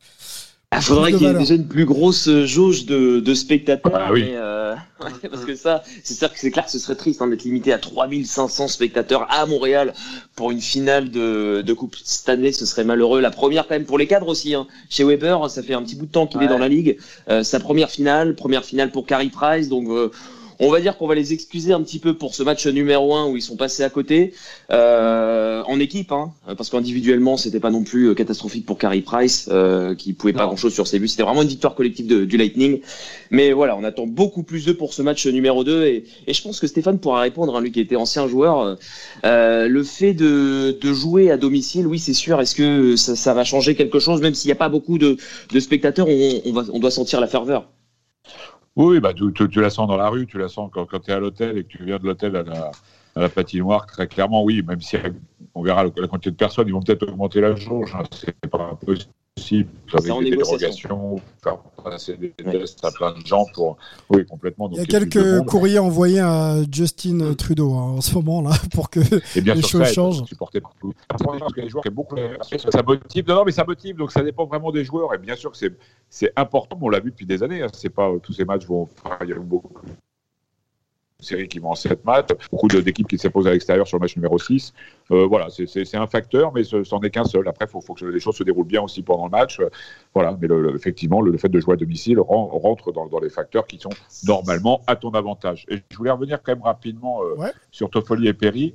Il faudrait Plus de qu'il y ait déjà une plus grosse euh, jauge de, de spectateurs. Ah oui. mais, euh, ouais, parce que ça, c'est sûr que c'est clair que ce serait triste hein, d'être limité à 3500 spectateurs à Montréal pour une finale de, de Coupe Stanley. Ce serait malheureux. La première quand même pour les cadres aussi. Hein. Chez Weber, ça fait un petit bout de temps qu'il Ouais. est dans la ligue. Euh, sa première finale, première finale pour Carey Price. Donc euh, on va dire qu'on va les excuser un petit peu pour ce match numéro 1 où ils sont passés à côté euh, en équipe, hein, parce qu'individuellement c'était pas non plus euh, catastrophique pour Carey Price euh, qui pouvait pas grand chose sur ses buts. C'était vraiment une victoire collective de- du Lightning. Mais voilà, on attend beaucoup plus d'eux pour ce match numéro 2 et, et je pense que Stéphane pourra répondre, hein, lui qui était ancien joueur. euh, euh, le fait de, de jouer à domicile, oui c'est sûr. Est-ce que ça, ça va changer quelque chose, même s'il n'y a pas beaucoup de, de spectateurs, on, on va, on doit sentir la ferveur. Oui, bah, tu, la sens dans la rue, tu la sens quand, quand tu es à l'hôtel et que tu viens de l'hôtel à la, patinoire, très clairement, oui, même si on verra la quantité de personnes, ils vont peut-être augmenter la jauge, hein, c'est pas possible, avec des dérogations, faire passer des tests à plein de gens pour. Oui, complètement. Il y a donc quelques courriers envoyés à Justin Trudeau hein, en ce moment là pour que Et bien les sûr, choses ça changent. supporté pense que les joueurs qui beaucoup ça motive. Non, non, mais ça motive, donc ça dépend vraiment des joueurs. Et bien sûr que c'est, c'est important, on l'a vu depuis des années. hein. C'est pas tous ces matchs vont. enfin, il y a eu beaucoup de séries qui vont en 7 matchs, beaucoup d'équipes qui s'imposent à l'extérieur sur le match numéro 6. Euh, voilà, c'est, un facteur, mais ce n'en est qu'un seul. Après, il faut, faut que les choses se déroulent bien aussi pendant le match. Euh, Voilà, mais le- le- effectivement, le, le fait de jouer à domicile ren- rentre dans, dans les facteurs qui sont normalement à ton avantage. Et je voulais revenir quand même rapidement euh, Ouais. sur Toffoli et Perry.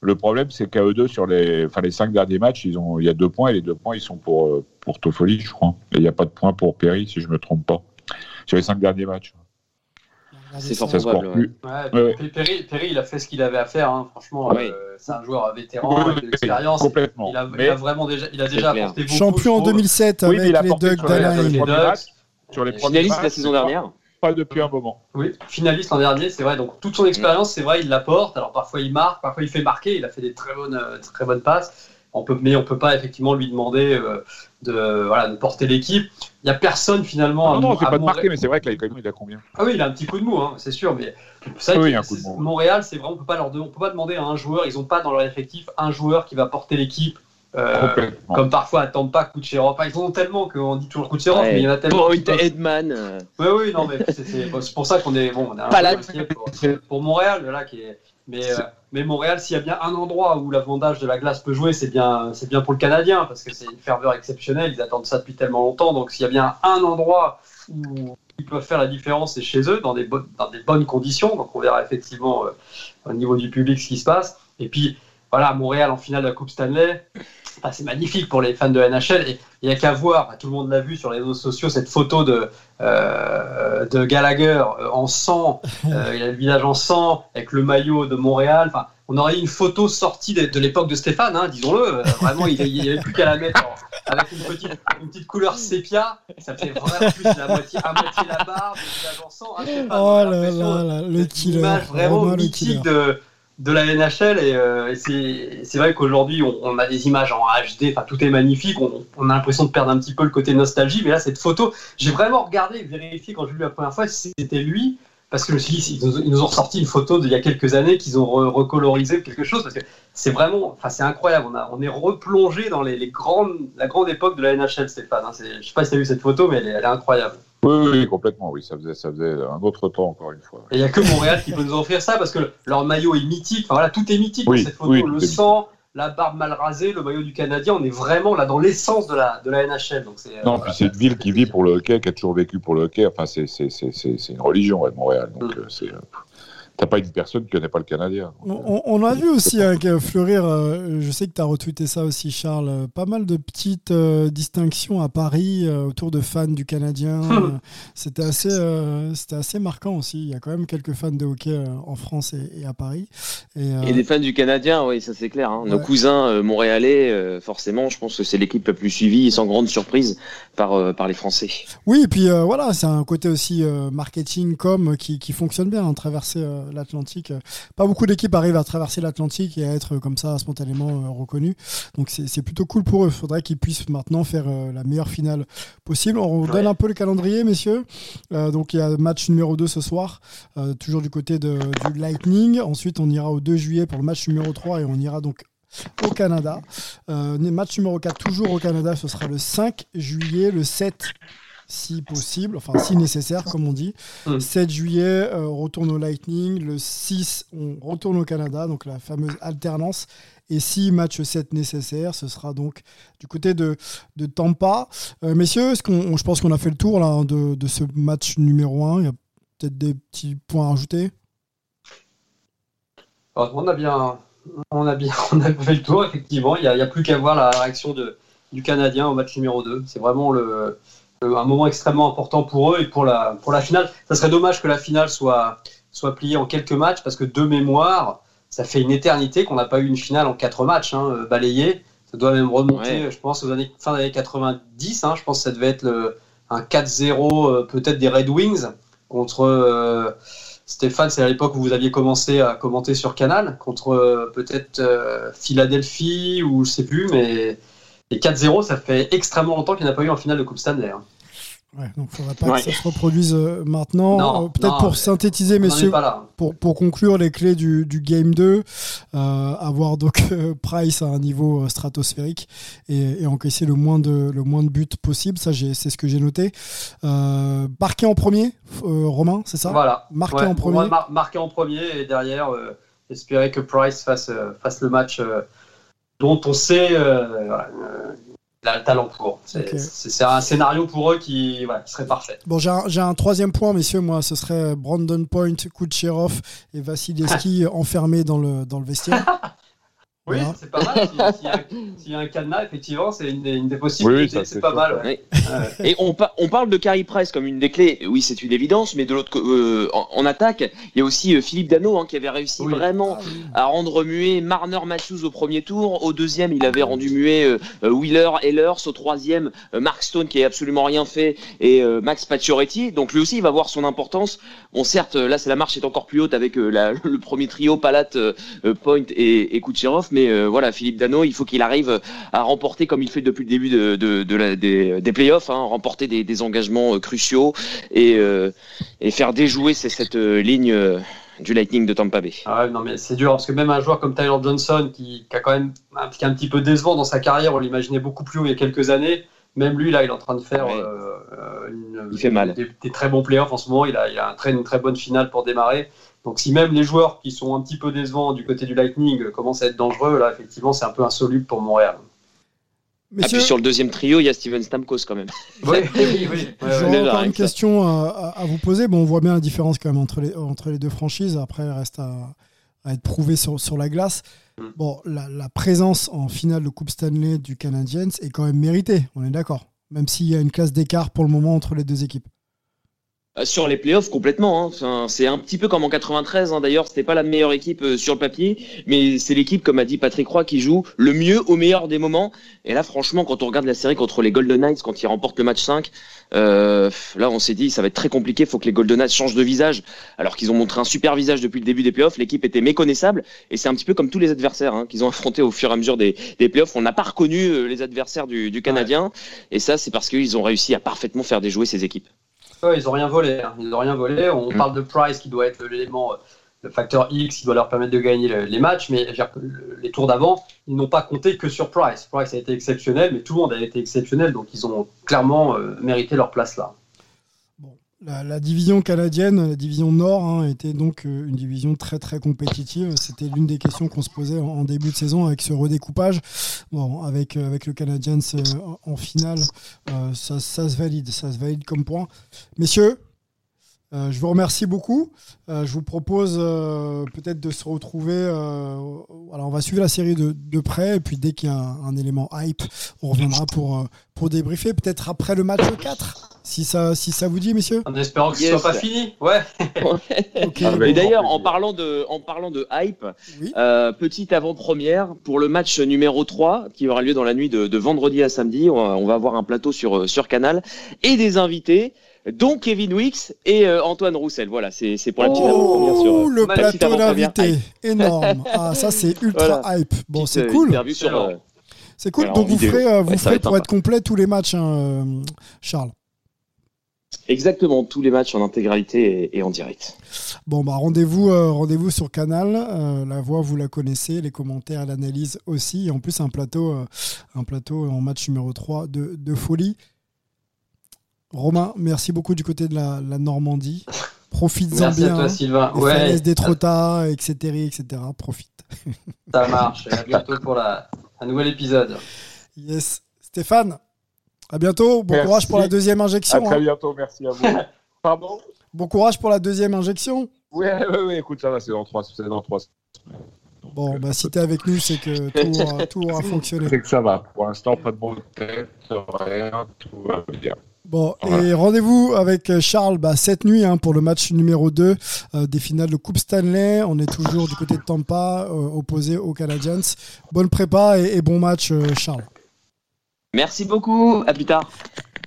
Le problème, c'est qu'à eux deux, sur les, enfin, les cinq derniers matchs, ils ont, il y a deux points et les deux points, ils sont pour, euh, pour Toffoli, je crois. Et il n'y a pas de points pour Perry, si je me trompe pas. Sur les cinq derniers matchs. C'est fort probable. ouais. plus. Ouais, Ouais. Perry, Perry, il a fait ce qu'il avait à faire. hein. Franchement, Ouais. euh, c'est un joueur vétéran avec de Oui, l'expérience. Complètement. Il a, il Mais- a vraiment déjà, il a déjà apporté beaucoup. Champion en je trouve. 2007 Oui, mais il a avec les Ducks avec matchs, sur les la saison dernière. Pas depuis un moment. Oui, finaliste l'an dernier, c'est vrai. Donc toute son expérience, c'est vrai, il la porte. Alors parfois il marque, parfois il fait marquer. Il a fait des très bonnes, euh, très bonnes passes. On peut, mais on peut pas effectivement lui demander euh, de, voilà, de porter l'équipe. Il y a personne finalement. à Non, non, c'est pas de Montréal- marquer, mais c'est vrai que là, il a combien? Ah oui, il a un petit coup de mou, hein, c'est sûr, mais ça, Oui, que un coup de c'est- mou. Montréal, c'est vraiment, on peut pas leur de- on peut pas demander à un joueur, ils ont pas dans leur effectif un joueur qui va porter l'équipe. euh, comme parfois à Tampa, Kucherov. Enfin, ils en ont tellement qu'on dit toujours Kucherov, Ouais. mais il y en a tellement. Peuvent- Edman. euh, Oui, oui, non, mais c'est- pour ça qu'on est bon. On est un Pas là. pour, pour Montréal, là, qui est. Mais, euh, mais Montréal, s'il y a bien un endroit où l'avandage de la glace peut jouer, c'est bien, c'est bien pour le Canadien, parce que c'est une ferveur exceptionnelle. Ils attendent ça depuis tellement longtemps. Donc, s'il y a bien un endroit où ils peuvent faire la différence, c'est chez eux, dans des, bonnes, dans des bonnes conditions. Donc, on verra effectivement euh, au niveau du public ce qui se passe. Et puis, voilà, Montréal en finale de la Coupe Stanley. C'est magnifique pour les fans de NHL. Et il n'y a qu'à voir, tout le monde l'a vu sur les réseaux sociaux, cette photo de, euh, de Gallagher euh, en sang. Euh, il a le visage en sang, avec le maillot de Montréal. Enfin, on aurait eu une photo sortie de, de l'époque de Stéphane, hein, disons-le. Vraiment, il n'y avait plus qu'à la mettre en- avec une petite, une petite couleur sépia. Ça fait vraiment plus la moitié, à moitié la barbe, le visage en sang. hein, Stéphane, Oh là là là, le killer. image vraiment mythique de, de la NHL et, euh, c'est vrai qu'aujourd'hui on, a des images en HD, enfin tout est magnifique, on, a l'impression de perdre un petit peu le côté nostalgie, mais là cette photo, j'ai vraiment regardé, vérifié quand j'ai vu la première fois si c'était lui, parce que je me suis dit, ils nous, ont ressorti une photo d'il y a quelques années qu'ils ont re- recolorisé quelque chose, parce que c'est vraiment, enfin c'est incroyable, on, est replongé dans les, grandes, la grande époque de la NHL Stéphane, hein. Je sais pas si tu as vu cette photo, mais elle est incroyable. Oui, oui, complètement. Oui, ça faisait, ça faisait un autre temps, encore une fois. Et il n'y a que Montréal qui peut nous offrir ça parce que leur maillot est mythique. Enfin voilà, tout est mythique Oui, dans cette photo. oui, le sang, la barbe mal rasée, le maillot du Canadien. On est vraiment là dans l'essence de la, de la NHL. Donc c'est, euh, Non, puis c'est une ville qui vit pour le hockey, qui a toujours vécu pour le hockey. Enfin, c'est c'est- c'est- c'est- c'est une religion, ouais, Montréal. Donc, euh, c'est. euh, T'as pas une personne qui connaît pas le Canadien. On, on- on a vu aussi hein, que fleurir, euh, je sais que tu as retweeté ça aussi Charles, euh, pas mal de petites euh, distinctions à Paris euh, autour de fans du Canadien. Euh, C'était assez, euh, c'était assez marquant aussi. Il y a quand même quelques fans de hockey euh, en France et, et à Paris. Et, euh, Et des fans du Canadien, oui, ça c'est clair. hein. Nos Ouais. cousins euh, montréalais, euh, forcément, je pense que c'est l'équipe la plus suivie et sans grande surprise par, euh, par les Français. Oui, et puis euh, voilà, c'est un côté aussi euh, marketing com qui, qui fonctionne bien, hein, traverser euh, l'Atlantique. Euh, Pas beaucoup d'équipes arrivent à traverser l'Atlantique et à être euh, comme ça spontanément euh, reconnus. Donc c'est plutôt cool pour eux. Il faudrait qu'ils puissent maintenant faire la meilleure finale possible. On donne un peu le calendrier, messieurs. Donc il y a match numéro 2 ce soir, toujours du côté de, du Lightning. Ensuite, on ira au 2 juillet pour le match numéro 3 et on ira donc au Canada. Euh, match numéro 4, toujours au Canada, ce sera le 5 juillet, le 7 si possible, enfin si nécessaire, comme on dit. Mm. 7 juillet, euh, on retourne au Lightning. Le 6, on retourne au Canada, donc la fameuse alternance. Et si match 7 nécessaire, ce sera donc du côté de, de Tampa. Euh, messieurs, qu'on, on- je pense qu'on a fait le tour là, de, de ce match numéro 1. Il y a peut-être des petits points à rajouter. Alors, on a bien, on a bien, on a fait le tour effectivement. Il n'y a, a plus qu'à voir la réaction de, du Canadien au match numéro 2. C'est vraiment le- un moment extrêmement important pour eux et pour la, pour la finale. Ça serait dommage que la finale soit, soit pliée en quelques matchs parce que de mémoire, ça fait une éternité qu'on n'a pas eu une finale en quatre matchs hein, euh, balayée. Ça doit même remonter, Ouais. je pense, aux années, fin des années 90. hein. je pense que ça devait être le, un 4-0 euh, peut-être des Red Wings contre euh, Stéphane. C'est à l'époque où vous aviez commencé à commenter sur Canal contre euh, peut-être euh, Philadelphie ou je sais plus, mais et 4-0, ça fait extrêmement longtemps qu'il n'y en a pas eu en finale de Coupe Stanley. hein. Ouais, donc il ne faudrait pas Ouais. que ça se reproduise euh, maintenant. Euh, peut-être pour synthétiser, messieurs, pour, pour conclure les clés du, du Game 2, euh, avoir donc euh, Price à un niveau stratosphérique et, et encaisser le moins, de, le moins de buts possible. Ça, c'est ce que j'ai noté. Euh, marqué en premier, euh, Romain, c'est ça? Voilà. Marqué Ouais, en premier. mar- marqué en premier et derrière, euh, espérer que Price fasse, euh, fasse le match euh, dont on sait euh, euh, il a le talent pour. C'est un scénario pour eux qui, voilà, qui serait parfait. Bon, j'ai un, troisième point, messieurs. Moi, ce serait Brandon Point, Kucherov et Vasilevski enfermés dans le, dans le vestiaire. Oui, Voilà. c'est pas mal. S'il y, a- s'il y a un cadenas, effectivement, c'est une, des- une des possibilités. Oui, c'est c'est pas sûr. mal. ouais. Ouais. Et on, pa- on parle de Carey Price comme une des clés. Oui, c'est une évidence, mais de l'autre, euh, en, en attaque, il y a aussi euh, Philippe Dano hein, qui avait réussi Oui. vraiment Ah oui. à rendre muet Marner Matthews au premier tour. Au deuxième, il avait rendu muet euh, euh, Wheeler, Ehlers. Au troisième, euh, Mark Stone qui a absolument rien fait et euh, Max Pacioretty. Donc lui aussi, il va voir son importance. Bon, certes, là, c'est la marche est encore plus haute avec euh, la- le premier trio Palat, Point et, et Kucherov. Mais euh, voilà, Philippe Dano, il faut qu'il arrive à remporter comme il fait depuis le début de, de, de la, des, des playoffs, hein, remporter des, des engagements euh, cruciaux et, euh, et faire déjouer cette ligne du Lightning de Tampa Bay. Ah ouais, non, mais c'est dur parce que même un joueur comme Tyler Johnson, qui, qui a quand même un, qui est un petit peu décevant dans sa carrière, on l'imaginait beaucoup plus haut il y a quelques années. Même lui, là, il est en train de faire Ouais. euh, une- Il fait mal. Des, des très bons playoffs en ce moment. Il a, il a un très, une très bonne finale pour démarrer. Donc, si même les joueurs qui sont un petit peu décevants du côté du Lightning euh, commencent à être dangereux, là, effectivement, c'est un peu insoluble pour Montréal. Ah, Messieurs, puis sur le deuxième trio, il y a Steven Stamkos quand même. Oui, oui, oui. J'aurais encore une question à, à- à vous poser. Bon, on voit bien la différence quand même entre les, entre les deux franchises. Après, il reste à, à être prouvé sur, sur la glace. Mm. Bon, la, la présence en finale de Coupe Stanley du Canadiens est quand même méritée, on est d'accord. Même s'il y a une classe d'écart pour le moment entre les deux équipes. Euh, Sur les playoffs, complètement. hein. C'est un petit peu comme en 93. Hein. D'ailleurs, c'était pas la meilleure équipe euh, sur le papier, mais c'est l'équipe, comme a dit Patrick Roy, qui joue le mieux au meilleur des moments. Et là, franchement, quand on regarde la série contre les Golden Knights, quand ils remportent le match 5, euh, là, on s'est dit, ça va être très compliqué. faut que les Golden Knights changent de visage. Alors qu'ils ont montré un super visage depuis le début des playoffs, l'équipe était méconnaissable. Et c'est un petit peu comme tous les adversaires hein, qu'ils ont affrontés au fur et à mesure des, des playoffs. On n'a pas reconnu les adversaires du, du Canadien. Et ça, c'est parce qu'ils ont réussi à parfaitement faire déjouer ces équipes. Ils ont rien volé. hein. Ils ont rien volé. On Mm. parle de Price qui doit être l'élément, euh, le facteur X qui doit leur permettre de gagner le- les matchs, mais les tours d'avant, ils n'ont pas compté que sur Price. Price a été exceptionnel, mais tout le monde a été exceptionnel, donc ils ont clairement euh, mérité leur place là. La, division canadienne, la division Nord, hein, était donc euh, une division très très compétitive. C'était l'une des questions qu'on se posait en, début de saison avec ce redécoupage. Bon, avec, euh, avec le Canadiens euh, en finale, ça, ça se valide, ça se valide comme point. Messieurs, euh, je vous remercie beaucoup. Euh, je vous propose euh, peut-être de se retrouver. euh, alors, on va suivre la série de, de près, et puis dès qu'il y a un, un élément hype, on reviendra pour, euh, pour débriefer, peut-être après le match 4, si ça, si ça vous dit, messieurs. En espérant que ce Yes. soit pas fini. Ouais. Ok. Ah, bah, Et d'ailleurs, en parlant de, en parlant de hype, Oui. euh, petite avant-première pour le match numéro 3 qui aura lieu dans la nuit de, de vendredi à samedi. On va, on va avoir un plateau sur, sur Canal et des invités, dont Kevin Wicks et euh, Antoine Roussel. Voilà, c'est c'est pour la petite avant-première sur. Oh, euh, le plateau d'invités, énorme. Ah, ça c'est ultra hype. Bon, Petite, c'est euh, cool. euh, C'est cool. voilà, Donc vous vidéo. ferez, euh, vous Ouais, ferez être pour sympa. être complet tous les matchs, hein, euh, Charles. exactement tous les matchs en intégralité et, et en direct. Bon, bah rendez-vous, euh, rendez-vous sur Canal. Euh, la voix, vous la connaissez, les commentaires, l'analyse aussi. Et en plus, un plateau, euh, un plateau en match numéro 3 de, de folie. Romain, merci beaucoup du côté de la, la Normandie. Profites-en Merci à bien. toi, hein. Sylvain. Les Ouais, d'Étretat, etc., etc. Profite. ça marche. Et à bientôt pour la, un nouvel épisode. Yes. Stéphane, à bientôt. Bon Merci. courage pour la deuxième À injection. très hein. bientôt, merci à vous. Pardon? Bon courage pour la deuxième injection. Ouais, ouais, ouais, écoute, ça va, c'est dans trois, c'est dans trois. Bon, euh, bah, si t'es avec nous, c'est que tout aura, tout aura fonctionné. c'est que ça va. Pour l'instant, pas de bonne tête, rien, tout va bien. Bon, et Voilà. rendez-vous avec euh, Charles bah, cette nuit hein, pour le match numéro 2 euh, des finales de Coupe Stanley. On est toujours du côté de Tampa, euh, opposé aux Canadiens. Bonne prépa et, et bon match, euh, Charles. Merci beaucoup. À plus tard.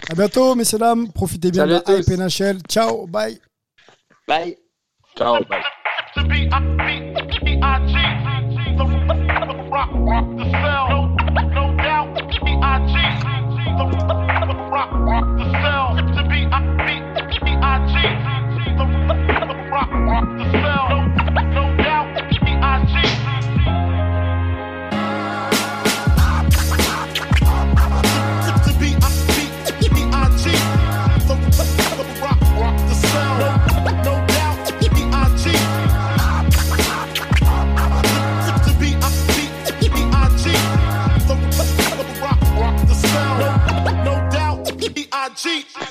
À bientôt, messieurs, dames. Profitez bien Salut de la à hype tous. NHL. Ciao, bye. Bye. Ciao, bye. cheat.